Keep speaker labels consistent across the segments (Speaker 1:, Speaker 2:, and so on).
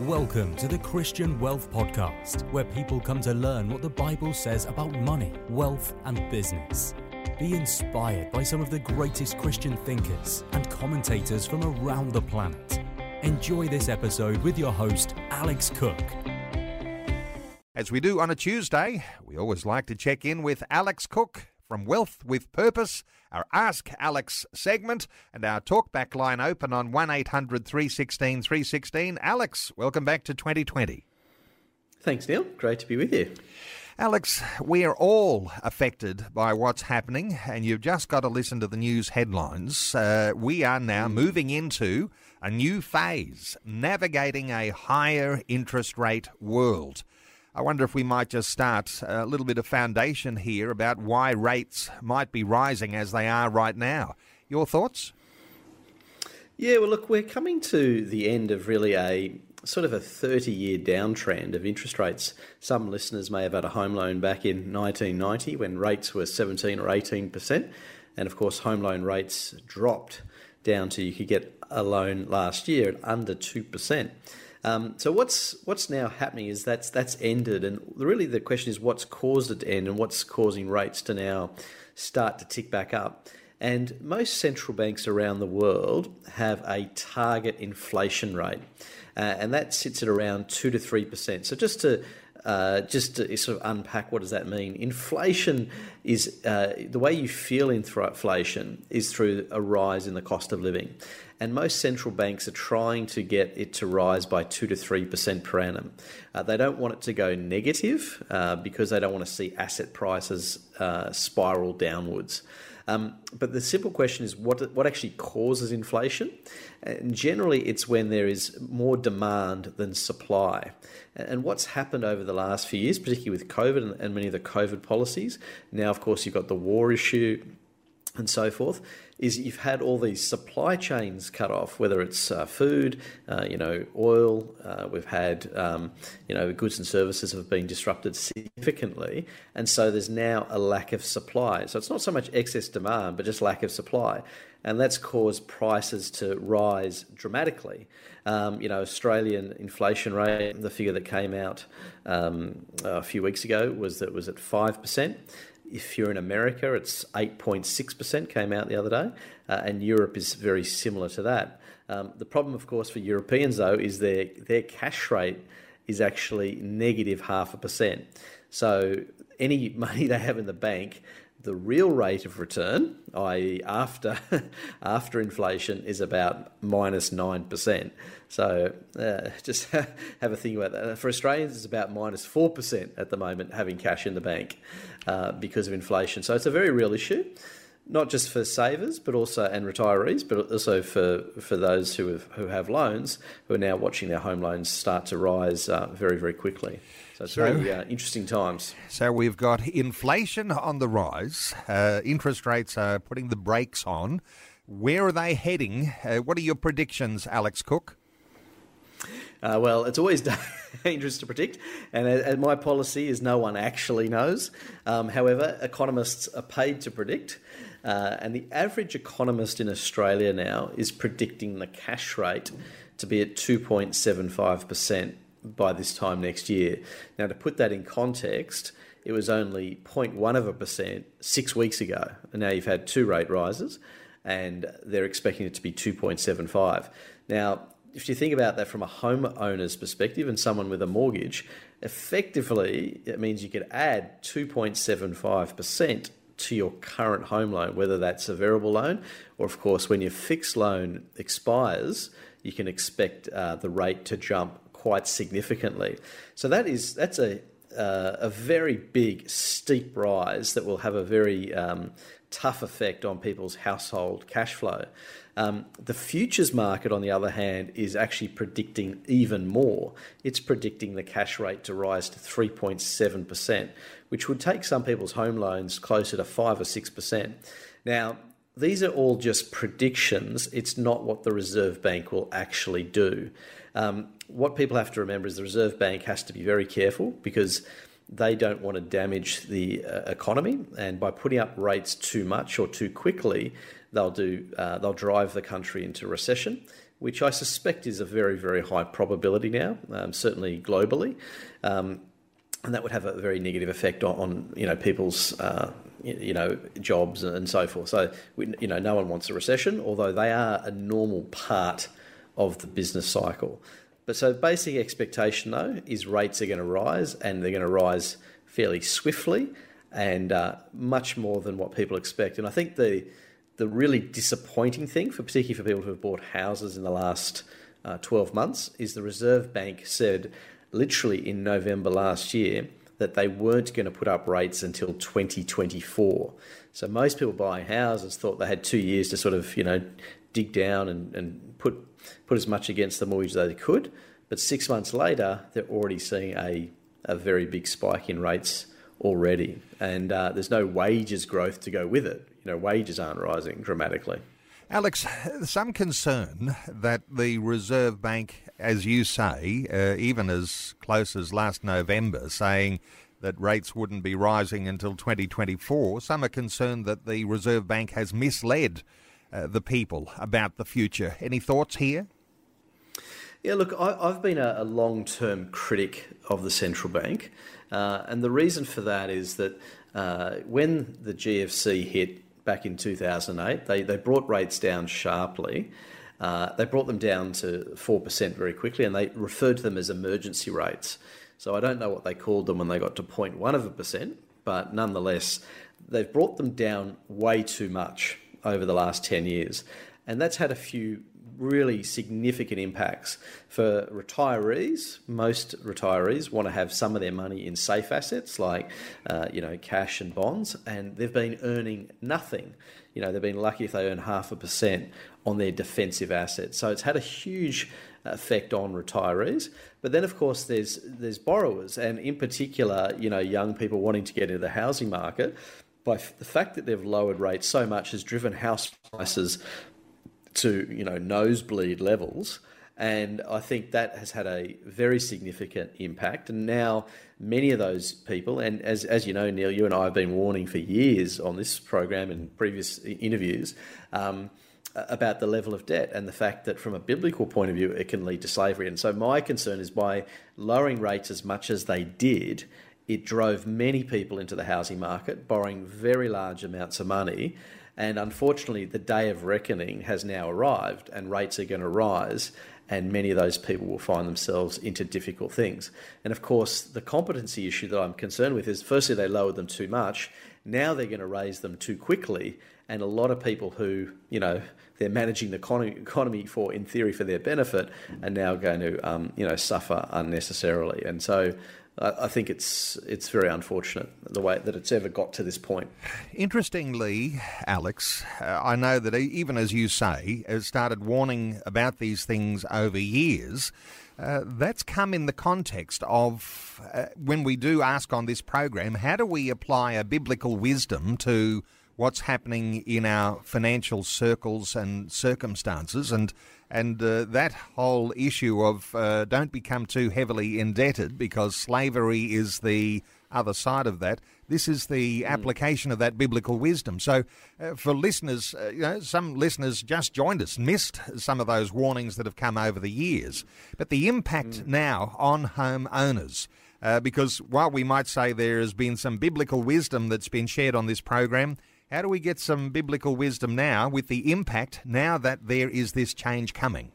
Speaker 1: Welcome to the Christian Wealth Podcast, where people come to learn what the Bible says about money, wealth, and business. Be inspired by some of the greatest Christian thinkers and commentators from around the planet. Enjoy this episode with your host, Alex Cook.
Speaker 2: As we do on a Tuesday, we always like to check in with Alex Cook from Wealth with Purpose, our Ask Alex segment, and our talkback line open on 1800 316 316. Alex, welcome back to 2020.
Speaker 3: Thanks, Neil. Great to be with you.
Speaker 2: Alex, we are all affected by what's happening, and you've just got to listen to the news headlines. Uh, we are now moving into a new phase, navigating a higher interest rate world. I wonder if we might just start a little bit of foundation here about why rates might be rising as they are right now. Your thoughts?
Speaker 3: Yeah, well, look, we're coming to the end of really a sort of a 30 year downtrend of interest rates. Some listeners may have had a home loan back in 1990 when rates were 17 or 18%. And of course, home loan rates dropped down to you could get a loan last year at under 2%. Um, so what's what's now happening is that's that's ended, and really the question is what's caused it to end, and what's causing rates to now start to tick back up. And most central banks around the world have a target inflation rate, uh, and that sits at around two to three percent. So just to uh, just to sort of unpack what does that mean? Inflation is uh, the way you feel inflation is through a rise in the cost of living, and most central banks are trying to get it to rise by two to three percent per annum. Uh, they don't want it to go negative uh, because they don't want to see asset prices uh, spiral downwards. Um, but the simple question is what, what actually causes inflation? And generally, it's when there is more demand than supply. And what's happened over the last few years, particularly with COVID and many of the COVID policies, now, of course, you've got the war issue and so forth, is you've had all these supply chains cut off, whether it's uh, food, uh, you know, oil. Uh, we've had, um, you know, goods and services have been disrupted significantly, and so there's now a lack of supply. So it's not so much excess demand, but just lack of supply, and that's caused prices to rise dramatically. Um, you know, Australian inflation rate, the figure that came out um, a few weeks ago was that was at five percent. If you're in America, it's 8.6% came out the other day, uh, and Europe is very similar to that. Um, the problem, of course, for Europeans, though, is their, their cash rate is actually negative half a percent. So any money they have in the bank, the real rate of return, i.e., after after inflation, is about minus nine percent. So uh, just have a think about that. For Australians, it's about minus four percent at the moment having cash in the bank uh, because of inflation. So it's a very real issue not just for savers, but also and retirees, but also for, for those who have who have loans who are now watching their home loans start to rise uh, very very quickly. So it's so, very uh, interesting times.
Speaker 2: So we've got inflation on the rise, uh, interest rates are putting the brakes on. Where are they heading? Uh, what are your predictions, Alex Cook?
Speaker 3: Uh, well, it's always dangerous to predict, and, and, my policy is no one actually knows. Um, however, economists are paid to predict, uh, and the average economist in Australia now is predicting the cash rate to be at 2.75% by this time next year. Now, to put that in context, it was only 0.1 of a percent six weeks ago, and now you've had two rate rises, and they're expecting it to be 2.75. Now, if you think about that from a homeowner's perspective and someone with a mortgage, effectively it means you could add 2.75% to your current home loan, whether that's a variable loan or, of course, when your fixed loan expires, you can expect uh, the rate to jump quite significantly. So that is that's a uh, a very big steep rise that will have a very um, tough effect on people's household cash flow. Um, the futures market, on the other hand, is actually predicting even more. It's predicting the cash rate to rise to 3.7%, which would take some people's home loans closer to 5 or 6%. Now, these are all just predictions. It's not what the Reserve Bank will actually do. Um, what people have to remember is the Reserve Bank has to be very careful because they don't want to damage the uh, economy, and by putting up rates too much or too quickly, they'll do uh, they'll drive the country into recession. which I suspect is a very, very high probability now, um, certainly globally. Um, and that would have a very negative effect on, on you know people's uh, you know jobs and so forth. So we, you know no one wants a recession, although they are a normal part of the business cycle. But so basic expectation though is rates are going to rise and they're going to rise fairly swiftly and uh, much more than what people expect. And I think the the really disappointing thing, for particularly for people who have bought houses in the last uh, 12 months, is the Reserve Bank said literally in November last year that they weren't going to put up rates until 2024. So most people buying houses thought they had two years to sort of, you know, dig down and, and put put as much against the mortgage as they could. But six months later, they're already seeing a, a very big spike in rates already. And uh, there's no wages growth to go with it. You know, wages aren't rising dramatically.
Speaker 2: Alex, some concern that the Reserve Bank, as you say, uh, even as close as last November, saying that rates wouldn't be rising until 2024, some are concerned that the Reserve Bank has misled uh, the people about the future. Any thoughts here?
Speaker 3: Yeah, look, I, have been a, a long term critic of the central bank, uh, and the reason for that is that uh, when the GFC hit back in 2008. They, they brought rates down sharply. Uh, they brought them down to 4% very quickly and they referred to them as emergency rates. So I don't know what they called them when they got to 0.1 of a percent, but nonetheless, they've brought them down way too much over the last 10 years. And that's had a few really significant impacts for retirees. Most retirees want to have some of their money in safe assets like, uh, you know, cash and bonds, and they've been earning nothing. You know, they've been lucky if they earn half a percent on their defensive assets. So it's had a huge effect on retirees. But then, of course, there's there's borrowers, and in particular, you know, young people wanting to get into the housing market. By the fact that they've lowered rates so much has driven house prices to you know nosebleed levels. And I think that has had a very significant impact. And now many of those people, and as, as you know, Neil, you and I have been warning for years on this program and previous interviews um, about the level of debt and the fact that from a biblical point of view, it can lead to slavery. And so my concern is by lowering rates as much as they did, it drove many people into the housing market, borrowing very large amounts of money and unfortunately, the day of reckoning has now arrived, and rates are going to rise, and many of those people will find themselves into difficult things. And of course, the competency issue that I'm concerned with is firstly, they lowered them too much. Now they're going to raise them too quickly, and a lot of people who, you know, they're managing the economy for, in theory, for their benefit, are now going to, um, you know, suffer unnecessarily. And so I think it's it's very unfortunate the way that it's ever got to this point.
Speaker 2: Interestingly, Alex, uh, I know that even as you say, has started warning about these things over years. Uh, that's come in the context of uh, when we do ask on this program, how do we apply a biblical wisdom to what's happening in our financial circles and circumstances, and and uh, that whole issue of uh, don't become too heavily indebted because slavery is the other side of that. This is the mm. application of that biblical wisdom. So, uh, for listeners, uh, you know, some listeners just joined us, missed some of those warnings that have come over the years. But the impact mm. now on home owners. Uh, because while we might say there has been some biblical wisdom that's been shared on this program, how do we get some biblical wisdom now with the impact now that there is this change coming?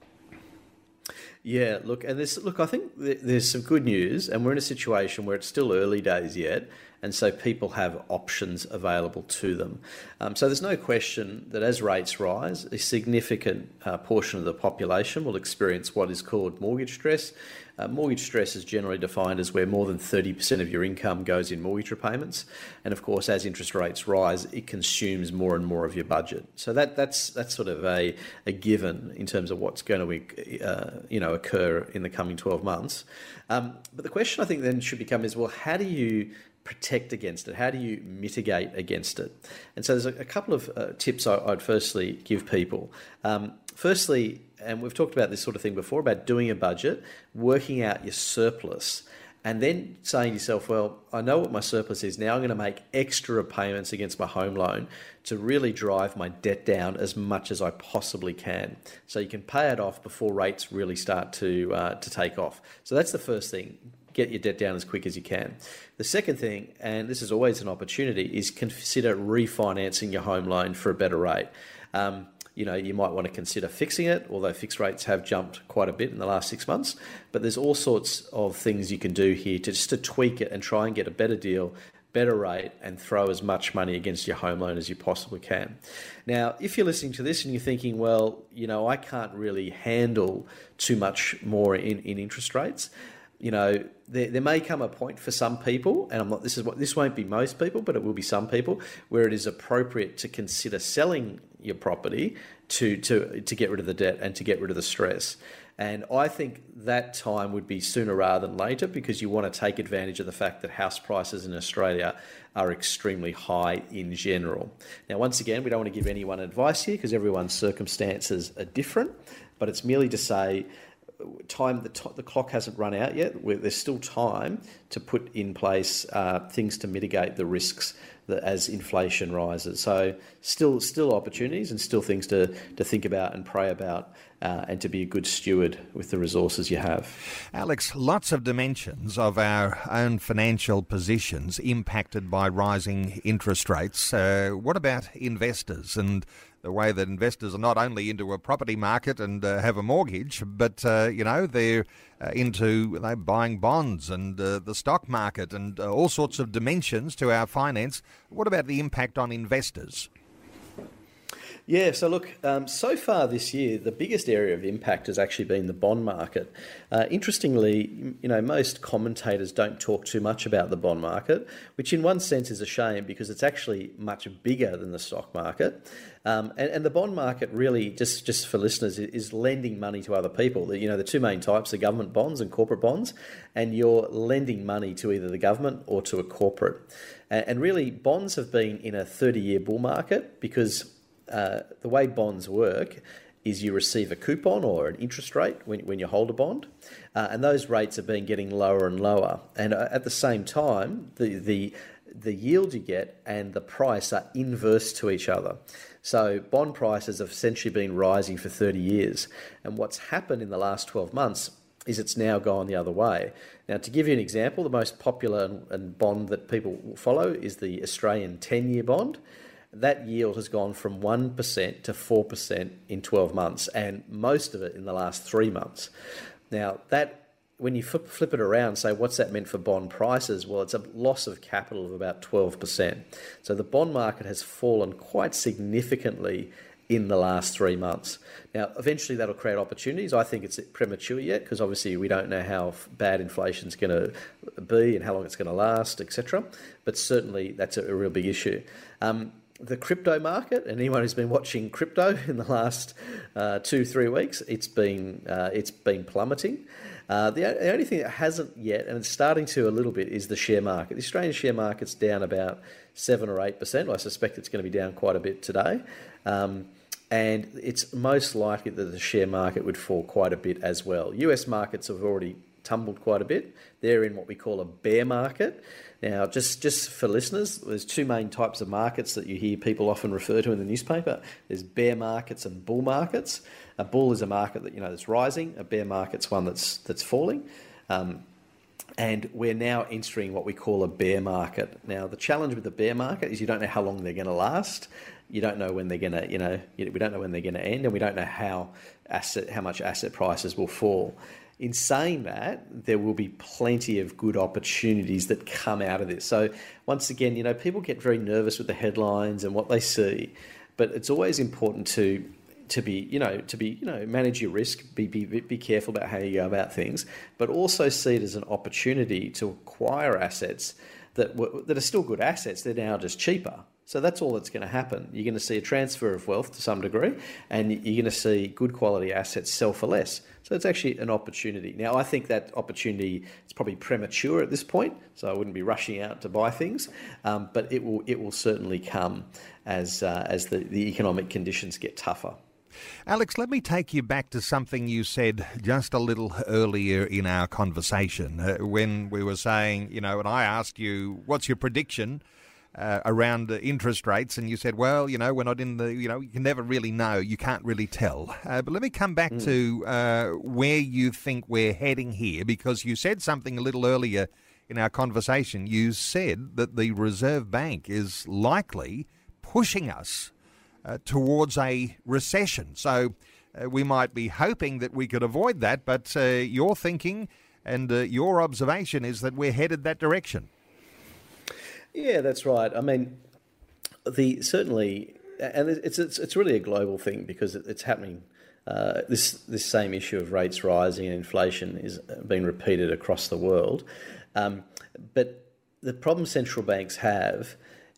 Speaker 3: Yeah, look, and look, I think there's some good news, and we're in a situation where it's still early days yet, and so people have options available to them. Um, so there's no question that as rates rise, a significant uh, portion of the population will experience what is called mortgage stress. Uh, mortgage stress is generally defined as where more than 30% of your income goes in mortgage repayments, and of course, as interest rates rise, it consumes more and more of your budget. So that that's that's sort of a, a given in terms of what's going to uh, you know occur in the coming 12 months. Um, but the question I think then should become is well, how do you protect against it? How do you mitigate against it? And so there's a, couple of uh, tips I, would firstly give people. Um, firstly, and we've talked about this sort of thing before about doing a budget, working out your surplus. and then saying to yourself, well, I know what my surplus is. Now I'm going to make extra payments against my home loan to really drive my debt down as much as I possibly can. So you can pay it off before rates really start to, uh, to take off. So that's the first thing. Get your debt down as quick as you can. The second thing, and this is always an opportunity, is consider refinancing your home loan for a better rate. Um, you know, you might want to consider fixing it, although fixed rates have jumped quite a bit in the last six months. But there's all sorts of things you can do here to just to tweak it and try and get a better deal, better rate, and throw as much money against your home loan as you possibly can. Now, if you're listening to this and you're thinking, well, you know, I can't really handle too much more in, in interest rates, you know, there, there may come a point for some people, and I'm not. This is what this won't be most people, but it will be some people where it is appropriate to consider selling your property to to to get rid of the debt and to get rid of the stress. And I think that time would be sooner rather than later because you want to take advantage of the fact that house prices in Australia are extremely high in general. Now, once again, we don't want to give anyone advice here because everyone's circumstances are different, but it's merely to say time the, t- the clock hasn't run out yet. There's still time to put in place uh, things to mitigate the risks that as inflation rises. So still still opportunities and still things to, to think about and pray about uh, and to be a good steward with the resources you have.
Speaker 2: Alex, lots of dimensions of our own financial positions impacted by rising interest rates. Uh, what about investors and the way that investors are not only into a property market and uh, have a mortgage, but uh, you know they're uh, into they're buying bonds and uh, the stock market and uh, all sorts of dimensions to our finance. What about the impact on investors?
Speaker 3: Yeah, so look, um, so far this year, the biggest area of impact has actually been the bond market. Uh, interestingly, you know, most commentators don't talk too much about the bond market, which in one sense is a shame because it's actually much bigger than the stock market. Um, and, and, the bond market really, just, just for listeners, is lending money to other people. You know, the two main types are government bonds and corporate bonds, and you're lending money to either the government or to a corporate. And, and really, bonds have been in a 30 year bull market because uh, the way bonds work is you receive a coupon or an interest rate when, when you hold a bond, uh, and those rates have been getting lower and lower. And uh, at the same time, the, the, the yield you get and the price are inverse to each other. So bond prices have essentially been rising for 30 years. And what's happened in the last 12 months is it's now gone the other way. Now, to give you an example, the most popular and bond that people follow is the Australian 10 year bond that yield has gone from 1% to 4% in 12 months, and most of it in the last three months. Now, that when you flip, flip it around, say, what's that meant for bond prices? Well, it's a loss of capital of about 12%. So the bond market has fallen quite significantly in the last three months. Now, eventually that'll create opportunities. I think it's premature yet because obviously we don't know how bad inflation is going to be and how long it's going to last, etc. But certainly that's a, a real big issue. Um, the crypto market, and anyone who's been watching crypto in the last uh, two three weeks, it's been uh, it's been plummeting. Uh, the, the, only thing that hasn't yet, and it's starting to a little bit, is the share market. The Australian share market's down about seven or eight percent. I suspect it's going to be down quite a bit today. Um, and it's most likely that the share market would fall quite a bit as well. US markets have already tumbled quite a bit. They're in what we call a bear market. Now, just, just for listeners, there's two main types of markets that you hear people often refer to in the newspaper. There's bear markets and bull markets. A bull is a market that you know that's rising. A bear market's one that's that's falling. Um, and we're now entering what we call a bear market. Now, the challenge with the bear market is you don't know how long they're going to last. You don't know when they're going to, you know, we don't know when they're going to end, and we don't know how asset, how much asset prices will fall. In saying that, there will be plenty of good opportunities that come out of this. So, once again, you know, people get very nervous with the headlines and what they see, but it's always important to to be, you know, to be, you know, manage your risk, be, be, be careful about how you go about things, but also see it as an opportunity to acquire assets that, that are still good assets. They're now just cheaper. So that's all that's going to happen. You're going to see a transfer of wealth to some degree, and you're going to see good quality assets sell for less. So it's actually an opportunity. Now, I think that opportunity is probably premature at this point, so I wouldn't be rushing out to buy things, um, but it will it will certainly come as uh, as the, the economic conditions get tougher.
Speaker 2: Alex, let me take you back to something you said just a little earlier in our conversation uh, when we were saying, you know, and I asked you, what's your prediction uh, around interest rates? And you said, well, you know, we're not in the, you know, you can never really know, you can't really tell. Uh, but let me come back mm. to uh, where you think we're heading here because you said something a little earlier in our conversation. You said that the Reserve Bank is likely pushing us uh, towards a recession. So uh, we might be hoping that we could avoid that, but uh, your thinking and uh, your observation is that we're headed that direction.
Speaker 3: Yeah, that's right. I mean, the certainly, and it's it's, it's really a global thing because it's happening. Uh, this this same issue of rates rising and inflation is being repeated across the world, um, but the problem central banks have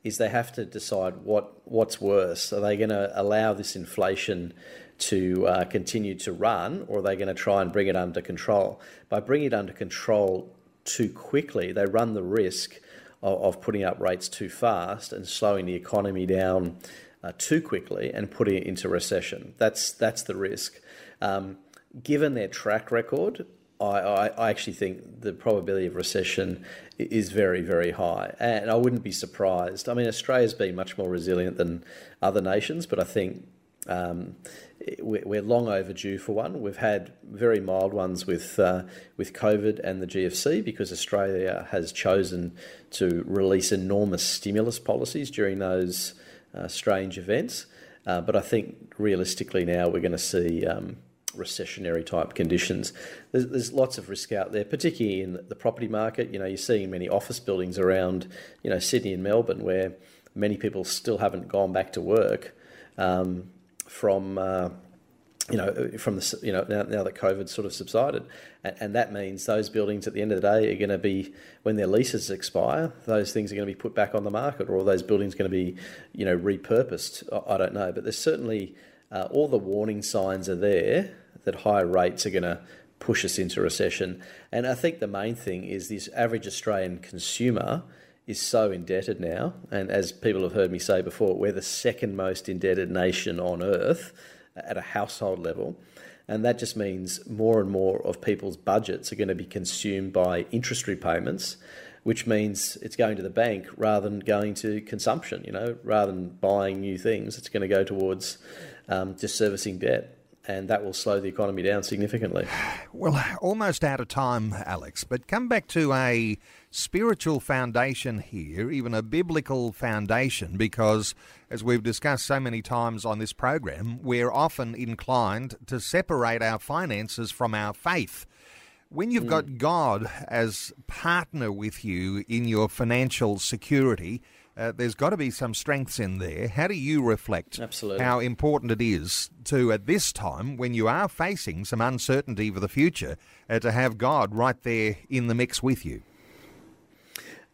Speaker 3: is they have to decide what what's worse. Are they going to allow this inflation to uh, continue to run, or are they going to try and bring it under control? By bringing it under control too quickly, they run the risk of, of putting up rates too fast and slowing the economy down uh, too quickly and putting it into recession. That's that's the risk. Um, given their track record, I, I, actually think the probability of recession is very, very high. And I wouldn't be surprised. I mean, Australia's been much more resilient than other nations, but I think um, we're long overdue for one. We've had very mild ones with uh, with COVID and the GFC because Australia has chosen to release enormous stimulus policies during those uh, strange events. Uh, but I think realistically now we're going to see um, recessionary type conditions. There's, there's, lots of risk out there, particularly in the property market. You know, you're seeing many office buildings around, you know, Sydney and Melbourne where many people still haven't gone back to work um, from. Uh, you know, from the you know now, now that COVID sort of subsided, and, and, that means those buildings at the end of the day are going to be when their leases expire, those things are going to be put back on the market, or those buildings going to be, you know, repurposed. I, I don't know, but there's certainly uh, all the warning signs are there that higher rates are going to push us into recession. And I think the main thing is this average Australian consumer is so indebted now. And as people have heard me say before, we're the second most indebted nation on earth at a household level. And that just means more and more of people's budgets are going to be consumed by interest repayments, which means it's going to the bank rather than going to consumption, you know, rather than buying new things, it's going to go towards um, just servicing debt and that will slow the economy down significantly.
Speaker 2: Well, almost out of time, Alex, but come back to a spiritual foundation here, even a biblical foundation, because as we've discussed so many times on this program, we're often inclined to separate our finances from our faith. When you've mm. got God as partner with you in your financial security, uh, there's got to be some strengths in there. How do you reflect
Speaker 3: Absolutely.
Speaker 2: how important it is to, at this time, when you are facing some uncertainty for the future, uh, to have God right there in the mix with you?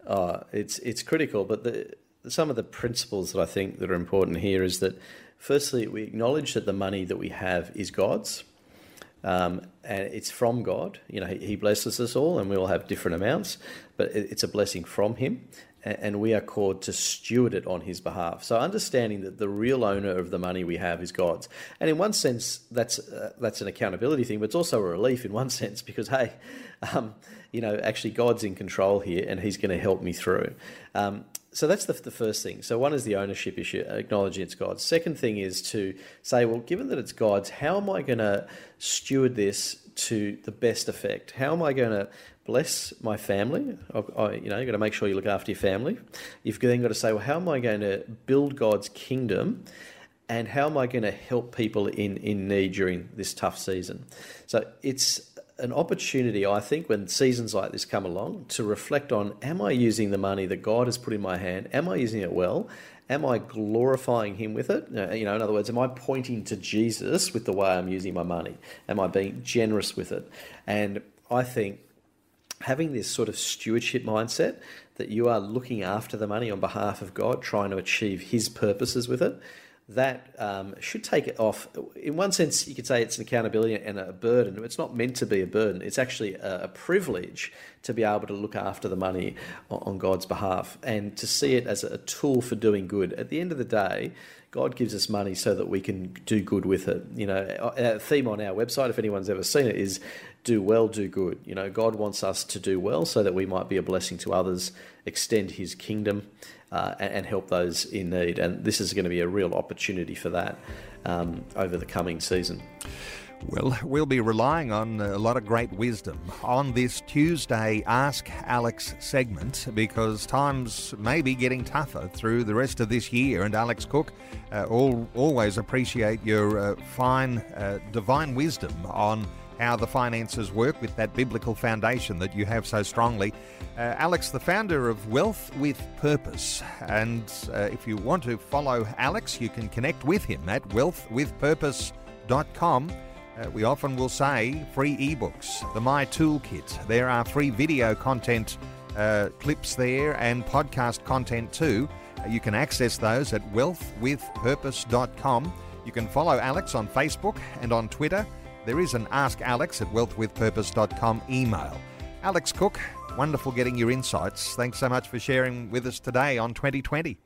Speaker 3: Uh, it's it's critical, but the, some of the principles that I think that are important here is that, firstly, we acknowledge that the money that we have is God's. Um, and it's from God. You know, He blesses us all, and we all have different amounts, but it's a blessing from Him and we are called to steward it on his behalf. So understanding that the real owner of the money we have is God's, and in one sense that's uh, that's an accountability thing, but it's also a relief in one sense because hey, um, you know actually God's in control here and He's going to help me through. Um, so that's the, the first thing. So one is the ownership issue, acknowledging it's God's. Second thing is to say, well, given that it's God's, how am I going to steward this to the best effect? How am I going to bless my family. I, I, you know, you've got to make sure you look after your family. You've then got to say, well, how am I going to build God's kingdom? And how am I going to help people in, in need during this tough season? So it's an opportunity, I think, when seasons like this come along to reflect on am I using the money that God has put in my hand? Am I using it well? Am I glorifying Him with it? Uh, you know, in other words, am I pointing to Jesus with the way I'm using my money? Am I being generous with it? And I think having this sort of stewardship mindset that you are looking after the money on behalf of God, trying to achieve His purposes with it, that um, should take it off. In one sense, you could say it's an accountability and a burden. It's not meant to be a burden. It's actually a, a privilege to be able to look after the money on God's behalf and to see it as a tool for doing good. At the end of the day, God gives us money so that we can do good with it. You know, our theme on our website, if anyone's ever seen it, is do well, do good. You know, God wants us to do well so that we might be a blessing to others, extend His kingdom, uh, and, and, help those in need. And this is going to be a real opportunity for that um, over the coming season.
Speaker 2: Well, we'll be relying on a lot of great wisdom on this Tuesday Ask Alex segment because times may be getting tougher through the rest of this year. And Alex Cook, uh, all, always appreciate your uh, fine uh, divine wisdom on how the finances work with that biblical foundation that you have so strongly. Uh, Alex, the founder of Wealth with Purpose. And uh, if you want to follow Alex, you can connect with him at wealthwithpurpose.com. Uh, we often will say free ebooks, the My Toolkit. There are free video content uh, clips there and podcast content too. Uh, you can access those at wealthwithpurpose.com. You can follow Alex on Facebook and on Twitter. There is an Ask Alex at wealthwithpurpose.com email. Alex Cook, wonderful getting your insights. Thanks so much for sharing with us today on 2020.